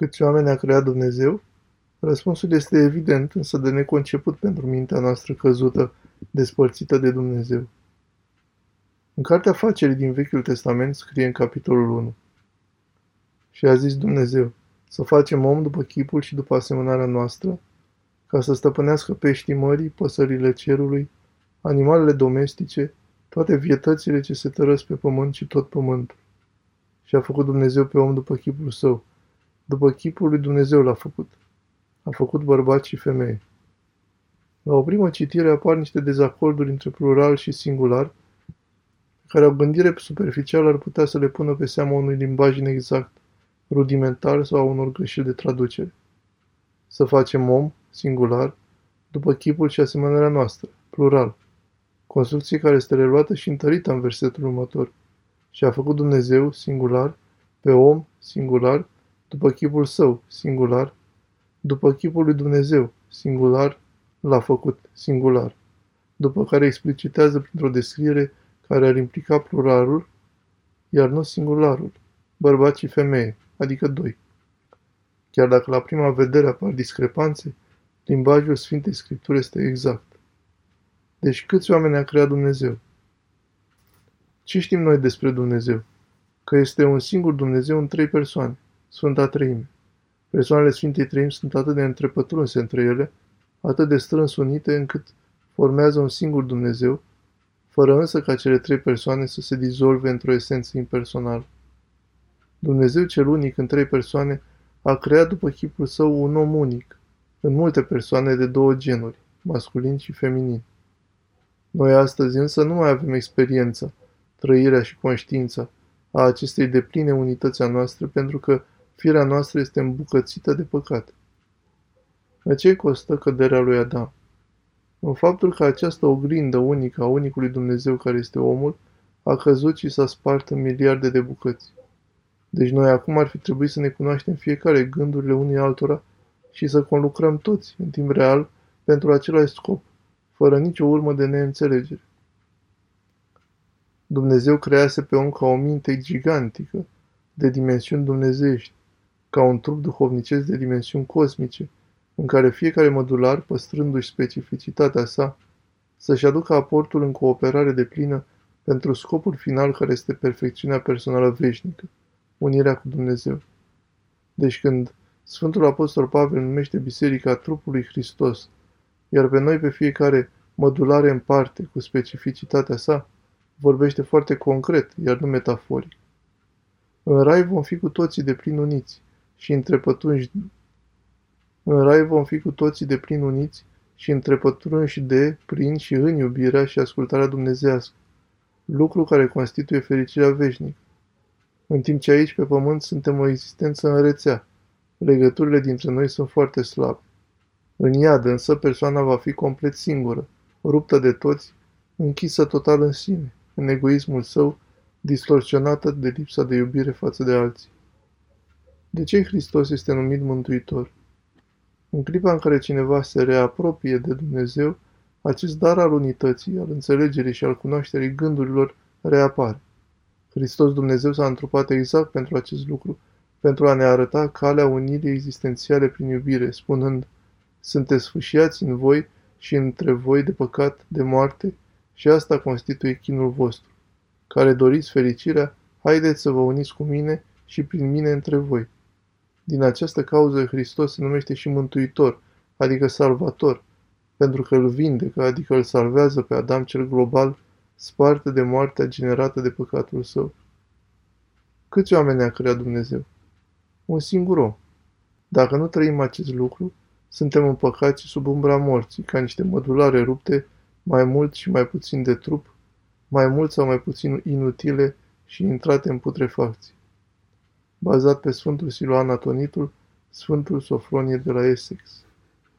Câți oameni a creat Dumnezeu? Răspunsul este evident, însă de neconceput pentru mintea noastră căzută, despărțită de Dumnezeu. În cartea facerii din Vechiul Testament scrie în capitolul 1. Și a zis Dumnezeu, să facem om după chipul și după asemănarea noastră, ca să stăpânească peștii mării, păsările cerului, animalele domestice, toate vietățile ce se tărăsc pe pământ și tot pământul. Și a făcut Dumnezeu pe om după chipul său. După chipul lui Dumnezeu l-a făcut. A făcut bărbați și femei. La o primă citire apar niște dezacorduri între plural și singular, pe care o gândire superficială ar putea să le pună pe seama unui limbaj inexact, rudimentar sau a unor greșeli de traducere. Să facem om, singular, după chipul și asemănarea noastră, plural, construcție care este reluată și întărită în versetul următor. Și a făcut Dumnezeu, singular, pe om, singular, după chipul său, singular, după chipul lui Dumnezeu, singular, l-a făcut, singular, după care explicitează printr-o descriere care ar implica pluralul, iar nu singularul, bărbat și femeie, adică doi. Chiar dacă la prima vedere apar discrepanțe, limbajul Sfintei Scripturi este exact. Deci câți oameni a creat Dumnezeu? Ce știm noi despre Dumnezeu? Că este un singur Dumnezeu în trei persoane, Sfânta Treime. Persoanele Sfintei Treimi sunt atât de întrepătrunse între ele, atât de strâns unite încât formează un singur Dumnezeu, fără însă ca cele trei persoane să se dizolve într-o esență impersonală. Dumnezeu cel unic în trei persoane a creat după chipul său un om unic, în multe persoane de două genuri, masculin și feminin. Noi astăzi însă nu mai avem experiența, trăirea și conștiința a acestei depline unități a noastră pentru că firea noastră este îmbucățită de păcat. La ce costă căderea lui Adam? În faptul că această oglindă unică a unicului Dumnezeu care este omul a căzut și s-a spart în miliarde de bucăți. Deci noi acum ar fi trebuit să ne cunoaștem fiecare gândurile unii altora și să conlucrăm toți, în timp real, pentru același scop, fără nicio urmă de neînțelegere. Dumnezeu crease pe om ca o minte gigantică, de dimensiuni dumnezeiești, ca un trup duhovnicesc de dimensiuni cosmice, în care fiecare modular, păstrându-și specificitatea sa, să-și aducă aportul în cooperare de plină pentru scopul final care este perfecțiunea personală veșnică, unirea cu Dumnezeu. Deci când Sfântul Apostol Pavel numește biserica trupului Hristos, iar pe noi pe fiecare mădulare în parte cu specificitatea sa, vorbește foarte concret, iar nu metaforic. În rai vom fi cu toții de plin uniți și între pătunși în rai vom fi cu toții de plin uniți și între pătrunși de, prin și în iubirea și ascultarea dumnezească, lucru care constituie fericirea veșnică. În timp ce aici pe pământ suntem o existență în rețea, legăturile dintre noi sunt foarte slabe. În iad însă persoana va fi complet singură, ruptă de toți, închisă total în sine, în egoismul său, distorsionată de lipsa de iubire față de alții. De ce Hristos este numit Mântuitor? În clipa în care cineva se reapropie de Dumnezeu, acest dar al unității, al înțelegerii și al cunoașterii gândurilor reapare. Hristos Dumnezeu s-a întrupat exact pentru acest lucru, pentru a ne arăta calea unirii existențiale prin iubire, spunând, sunteți sfâșiați în voi și între voi de păcat, de moarte, și asta constituie chinul vostru. Care doriți fericirea, haideți să vă uniți cu mine și prin mine între voi. Din această cauză Hristos se numește și Mântuitor, adică Salvator, pentru că îl vindecă, adică îl salvează pe Adam cel global, sparte de moartea generată de păcatul său. Câți oameni a creat Dumnezeu? Un singur om. Dacă nu trăim acest lucru, suntem împăcați sub umbra morții, ca niște mădulare rupte, mai mult și mai puțin de trup, mai mult sau mai puțin inutile și intrate în putrefacție bazat pe Sfântul Siloan Atonitul, Sfântul Sofronie de la Essex.